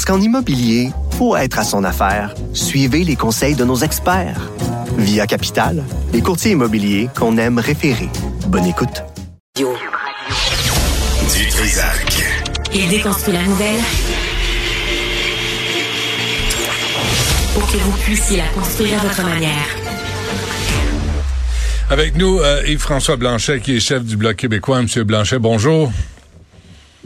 Parce qu'en immobilier, pour être à son affaire, suivez les conseils de nos experts. Via Capital, les courtiers immobiliers qu'on aime référer. Bonne écoute. Du Trisac. Il déconstruit la nouvelle pour que vous puissiez la construire à votre manière. Avec nous, euh, Yves-François Blanchet, qui est chef du Bloc québécois. Monsieur Blanchet, bonjour.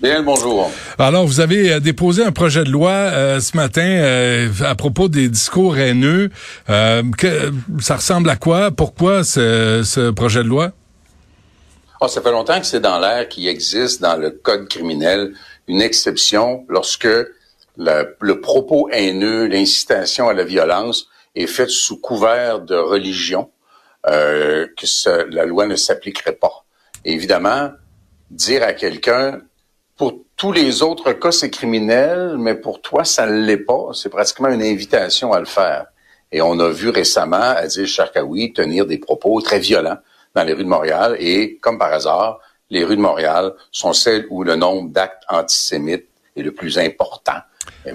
Bien le bonjour. Alors, vous avez euh, déposé un projet de loi euh, ce matin euh, à propos des discours haineux. Que, ça ressemble à quoi? Pourquoi ce, ce projet de loi? Oh, ça fait longtemps que c'est dans l'air qu'il existe dans le code criminel une exception lorsque le, le propos haineux, l'incitation à la violence est faite sous couvert de religion, euh, que ce, la loi ne s'appliquerait pas. Et évidemment, dire à quelqu'un pour tous les autres cas, c'est criminel, mais pour toi, ça ne l'est pas. C'est pratiquement une invitation à le faire. Et on a vu récemment Adil Sharkawi tenir des propos très violents dans les rues de Montréal. Et comme par hasard, les rues de Montréal sont celles où le nombre d'actes antisémites est le plus important.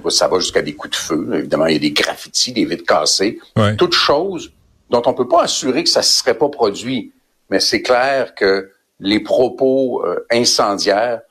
Ça va jusqu'à des coups de feu. Évidemment, il y a des graffitis, des vitres cassées. Ouais. Toutes choses dont on peut pas assurer que ça ne serait pas produit. Mais c'est clair que les propos euh, incendiaires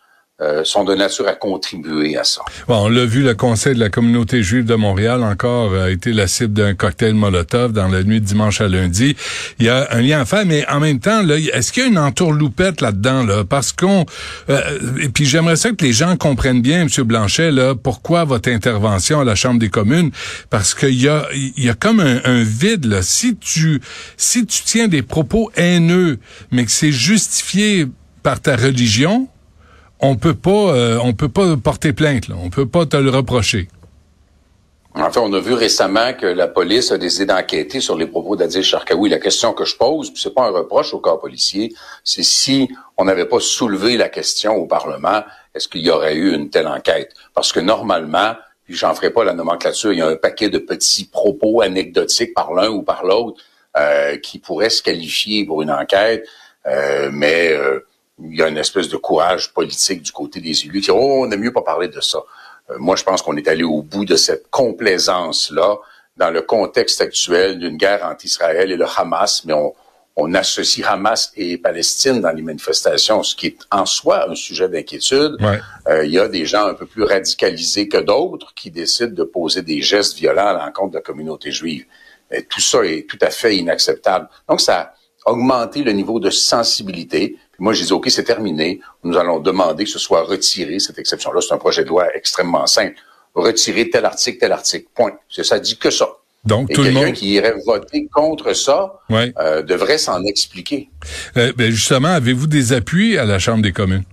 euh, sont de nature à contribuer à ça. Bon, on l'a vu, le Conseil de la communauté juive de Montréal encore a été la cible d'un cocktail Molotov dans la nuit de dimanche à lundi. Il y a un lien à faire, mais en même temps, est-ce qu'il y a une entourloupette là-dedans, là? Parce qu'on... Euh, et puis j'aimerais ça que les gens comprennent bien, M. Blanchet, là, pourquoi votre intervention à la Chambre des communes? Parce qu'il y a, y a comme un, un vide, là. Si tu, si tu tiens des propos haineux, mais que c'est justifié par ta religion, on peut pas, euh, on peut pas porter plainte. Là. On peut pas te le reprocher. Enfin, on a vu récemment que la police a décidé d'enquêter sur les propos d'Adil Sharkawi. La question que je pose, c'est pas un reproche au corps policier, c'est si on n'avait pas soulevé la question au Parlement, est-ce qu'il y aurait eu une telle enquête? Parce que normalement, puis j'en ferai pas la nomenclature, il y a un paquet de petits propos anecdotiques par l'un ou par l'autre euh, qui pourraient se qualifier pour une enquête, euh, mais il y a une espèce de courage politique du côté des élus qui oh, on n'aime mieux pas parler de ça. Euh, moi, je pense qu'on est allé au bout de cette complaisance-là dans le contexte actuel d'une guerre entre Israël et le Hamas, mais on, on associe Hamas et Palestine dans les manifestations, ce qui est en soi un sujet d'inquiétude. Ouais. Euh, il y a des gens un peu plus radicalisés que d'autres qui décident de poser des gestes violents à l'encontre de la communauté juive. Et tout ça est tout à fait inacceptable. Donc, ça a augmenté le niveau de sensibilité. Moi, je dis, OK, c'est terminé. Nous allons demander que ce soit retiré, cette exception-là. C'est un projet de loi extrêmement simple. Retirer tel article, tel article. Point. C'est- Ça dit que ça. Donc, Et tout le quelqu'un monde... qui irait voter contre ça Ouais. euh, devrait s'en expliquer. Euh, ben justement, avez-vous des appuis à la Chambre des communes?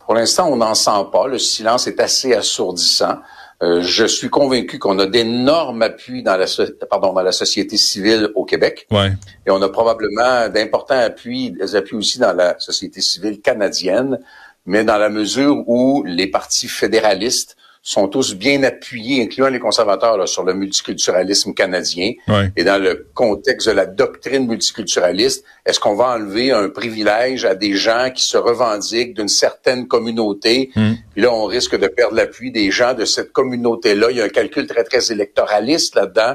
Pour l'instant, on n'en sent pas. Le silence est assez assourdissant. Euh, je suis convaincu qu'on a d'énormes appuis dans la, so- pardon, dans la société civile au Québec. Ouais. Et on a probablement d'importants appuis, des appuis aussi dans la société civile canadienne, mais dans la mesure où les partis fédéralistes sont tous bien appuyés, incluant les conservateurs, là, sur le multiculturalisme canadien. Ouais. Et dans le contexte de la doctrine multiculturaliste, est-ce qu'on va enlever un privilège à des gens qui se revendiquent d'une certaine communauté? Mm. Puis là, on risque de perdre l'appui des gens de cette communauté-là. Il y a un calcul très, très électoraliste là-dedans.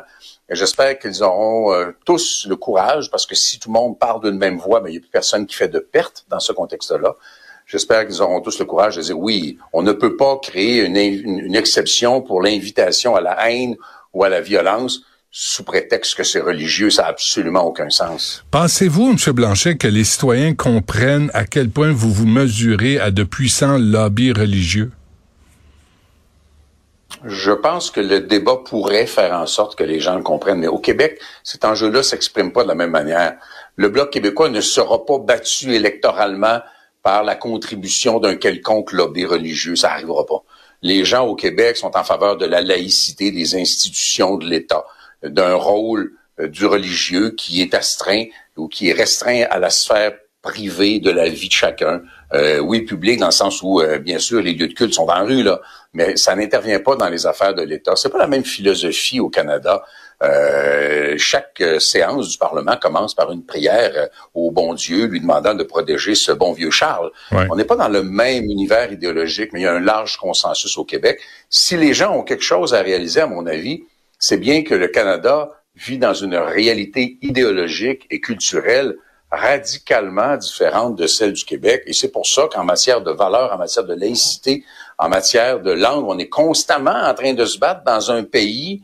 J'espère qu'ils auront euh, tous le courage, parce que si tout le monde parle d'une même voix, ben, il n'y a plus personne qui fait de perte dans ce contexte-là. J'espère qu'ils auront tous le courage de dire oui, on ne peut pas créer une, une- une exception pour l'invitation à la haine ou à la violence sous prétexte que c'est religieux. Ça n'a absolument aucun sens. Pensez-vous, M. Blanchet, que les citoyens comprennent à quel point vous vous mesurez à de puissants lobbies religieux? Je pense que le débat pourrait faire en sorte que les gens le comprennent. Mais au Québec, cet enjeu-là s'exprime pas de la même manière. Le Bloc québécois ne sera pas battu électoralement par la contribution d'un quelconque lobby religieux. Ça arrivera pas. les gens au Québec sont en faveur de la laïcité des institutions de l'État, d'un rôle euh, du religieux qui est astreint ou qui est restreint à la sphère privée de la vie de chacun. Euh, oui, public dans le sens où, euh, bien sûr, les lieux de culte sont en rue, là, mais ça n'intervient pas dans les affaires de l'État. C'est pas la même philosophie au Canada. Euh, chaque séance du Parlement commence par une prière au bon Dieu, lui demandant de protéger ce bon vieux Charles. On n'est pas dans le même univers idéologique, mais il y a un large consensus au Québec. Si les gens ont quelque chose à réaliser, à mon avis, c'est bien que le Canada vit dans une réalité idéologique et culturelle radicalement différente de celle du Québec. Et c'est pour ça qu'en matière de valeurs, en matière de laïcité, en matière de langue, on est constamment en train de se battre dans un pays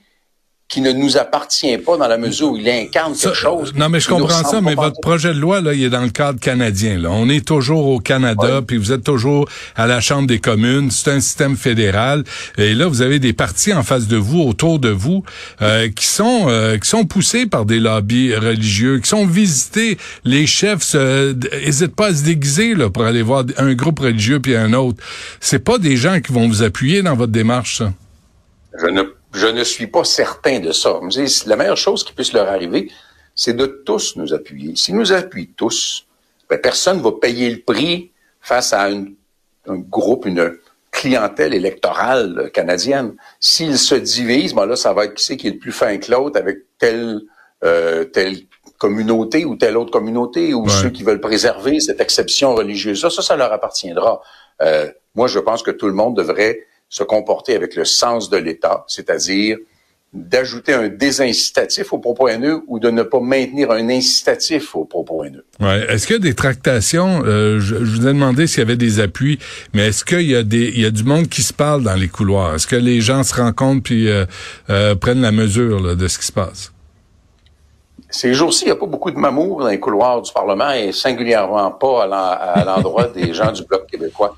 qui ne nous appartient pas dans la mesure où il incarne quelque chose. Non, mais je comprends ça, mais votre projet de loi, là, il est dans le cadre canadien. Là. On est toujours au Canada, puis vous êtes toujours à la Chambre des communes. C'est un système fédéral. Et là, vous avez des partis en face de vous, autour de vous, euh, qui sont euh, qui sont poussés par des lobbies religieux, qui sont visités. Les chefs n'hésitent pas à se déguiser là, pour aller voir un groupe religieux puis un autre. C'est pas des gens qui vont vous appuyer dans votre démarche, ça? Je ne je ne suis pas certain de ça. La meilleure chose qui puisse leur arriver, c'est de tous nous appuyer. S'ils nous appuient tous, ben, personne ne va payer le prix face à un groupe, une clientèle électorale canadienne. S'ils se divisent, ben là, ça va être qui c'est qui est le plus fin que l'autre avec telle, euh, telle communauté ou telle autre communauté ou ceux qui veulent préserver cette exception religieuse. Ça, ça, ça leur appartiendra. Euh, moi, je pense que tout le monde devrait se comporter avec le sens de l'État, c'est-à-dire d'ajouter un désincitatif au propos haineux ou de ne pas maintenir un incitatif au propos haineux. Ouais. Est-ce qu'il y a des tractations? Euh, je, vous ai demandé s'il y avait des appuis, mais est-ce qu'il y a des il y a du monde qui se parle dans les couloirs? Est-ce que les gens se rencontrent puis euh, euh, prennent la mesure de ce qui se passe? Ces jours-ci, il n'y a pas beaucoup de mamour dans les couloirs du Parlement et singulièrement pas à l'endroit des gens du Bloc québécois.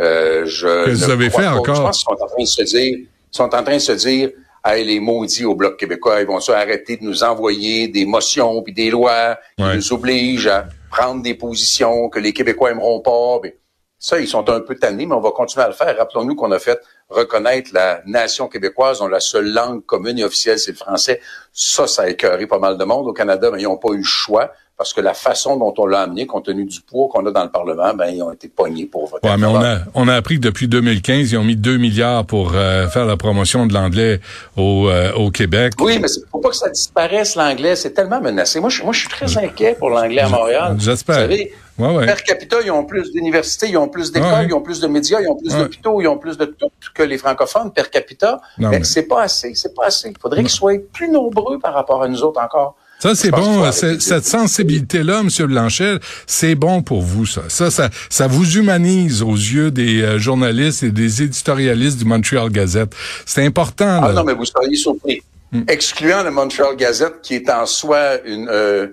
Euh, je vous avez fait encore? Je pense qu'ils sont en train de se dire, sont en train de se dire, hey, les maudits au Bloc québécois, ils vont se arrêter de nous envoyer des motions puis des lois qui nous obligent à prendre des positions que les Québécois aimeront pas. Mais ça, ils sont un peu tannés, mais on va continuer à le faire. Rappelons-nous qu'on a fait reconnaître la nation québécoise dont la seule langue commune et officielle, c'est le français. Ça, ça a écœuré pas mal de monde au Canada, mais ils n'ont pas eu le choix parce que la façon dont on l'a amené, compte tenu du poids qu'on a dans le Parlement, ben ils ont été pognés pour voter. Ouais, mais on a on a appris que depuis 2015, ils ont mis 2 milliards pour euh, faire la promotion de l'anglais au, euh, au Québec. Oui, mais il faut pas que ça disparaisse l'anglais, c'est tellement menacé. Moi je moi je suis très inquiet pour l'anglais à Montréal. J'espère. Vous savez, ouais, ouais. per capita, ils ont plus d'universités, ils ont plus d'écoles, ils ont plus de médias, ils ont plus d'hôpitaux, ils ont plus de tout que les francophones per capita. mais, mais... c'est pas assez, c'est pas assez. Il faudrait qu'ils soient plus nombreux par rapport à nous autres encore. Ça, c'est bon. Cette sensibilité-là, M. Blanchet, c'est bon pour vous, ça. Ça, ça, ça vous humanise aux yeux des euh, journalistes et des éditorialistes du Montreal Gazette. C'est important. Ah non, mais vous seriez surpris. Hmm. Excluant le Montreal Gazette, qui est en soi une, euh,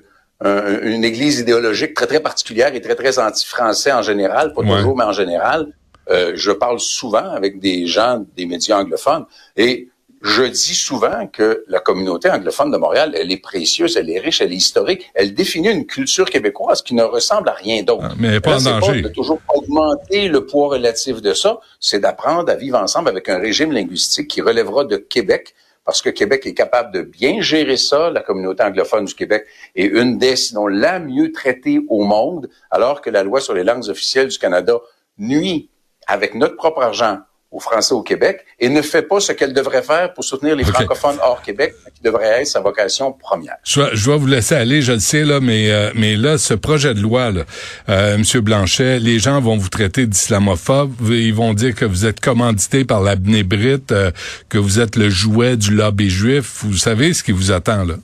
une église idéologique très, très particulière et très, très anti-français en général, pas toujours, mais en général, euh, je parle souvent avec des gens des médias anglophones et je dis souvent que la communauté anglophone de Montréal, elle est précieuse, elle est riche, elle est historique. Elle définit une culture québécoise qui ne ressemble à rien d'autre. Ah, mais elle pas en danger. Pas de toujours augmenter le poids relatif de ça, c'est d'apprendre à vivre ensemble avec un régime linguistique qui relèvera de Québec, parce que Québec est capable de bien gérer ça, la communauté anglophone du Québec est une des, sinon la mieux traitée au monde, alors que la loi sur les langues officielles du Canada nuit avec notre propre argent aux Français au Québec et ne fait pas ce qu'elle devrait faire pour soutenir les francophones hors Québec, qui devrait être sa vocation première. Je, je dois vous laisser aller, je le sais là, mais euh, mais là, ce projet de loi, là, euh, Monsieur Blanchet, les gens vont vous traiter d'islamophobe, ils vont dire que vous êtes commandité par la Bnébrite, euh, que vous êtes le jouet du lobby juif. Vous savez ce qui vous attend là?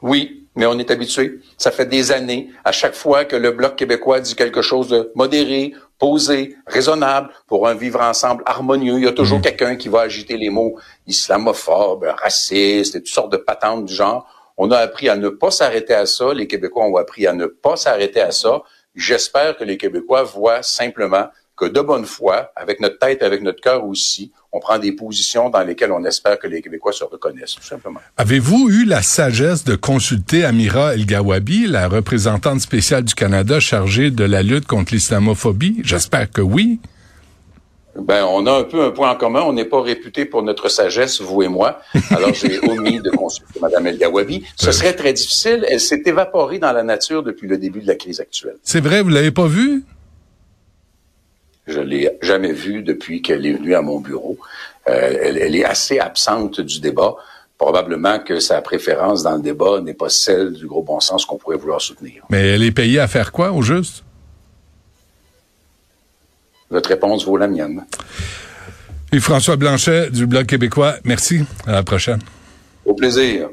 Oui, mais on est habitué. Ça fait des années, à chaque fois que le Bloc québécois dit quelque chose de modéré, posé, raisonnable, pour un vivre ensemble harmonieux, il y a toujours mmh. quelqu'un qui va agiter les mots islamophobe, raciste et toutes sortes de patentes du genre. On a appris à ne pas s'arrêter à ça. Les Québécois ont appris à ne pas s'arrêter à ça. J'espère que les Québécois voient simplement que de bonne foi, avec notre tête, avec notre cœur aussi, on prend des positions dans lesquelles on espère que les Québécois se reconnaissent, tout simplement. Avez-vous eu la sagesse de consulter Amira El-Gawabi, la représentante spéciale du Canada chargée de la lutte contre l'islamophobie? J'espère que oui. Ben, on a un peu un point en commun. On n'est pas réputé pour notre sagesse, vous et moi. Alors, j'ai omis de consulter Mme El Gawabi. Ce serait très difficile. Elle s'est évaporée dans la nature depuis le début de la crise actuelle. C'est vrai, vous l'avez pas vue? Je l'ai jamais vue depuis qu'elle est venue à mon bureau. Euh, elle, elle est assez absente du débat. Probablement que sa préférence dans le débat n'est pas celle du gros bon sens qu'on pourrait vouloir soutenir. Mais elle est payée à faire quoi, au juste? Votre réponse vaut la mienne. Et François Blanchet du Bloc québécois, merci. À la prochaine. Au plaisir.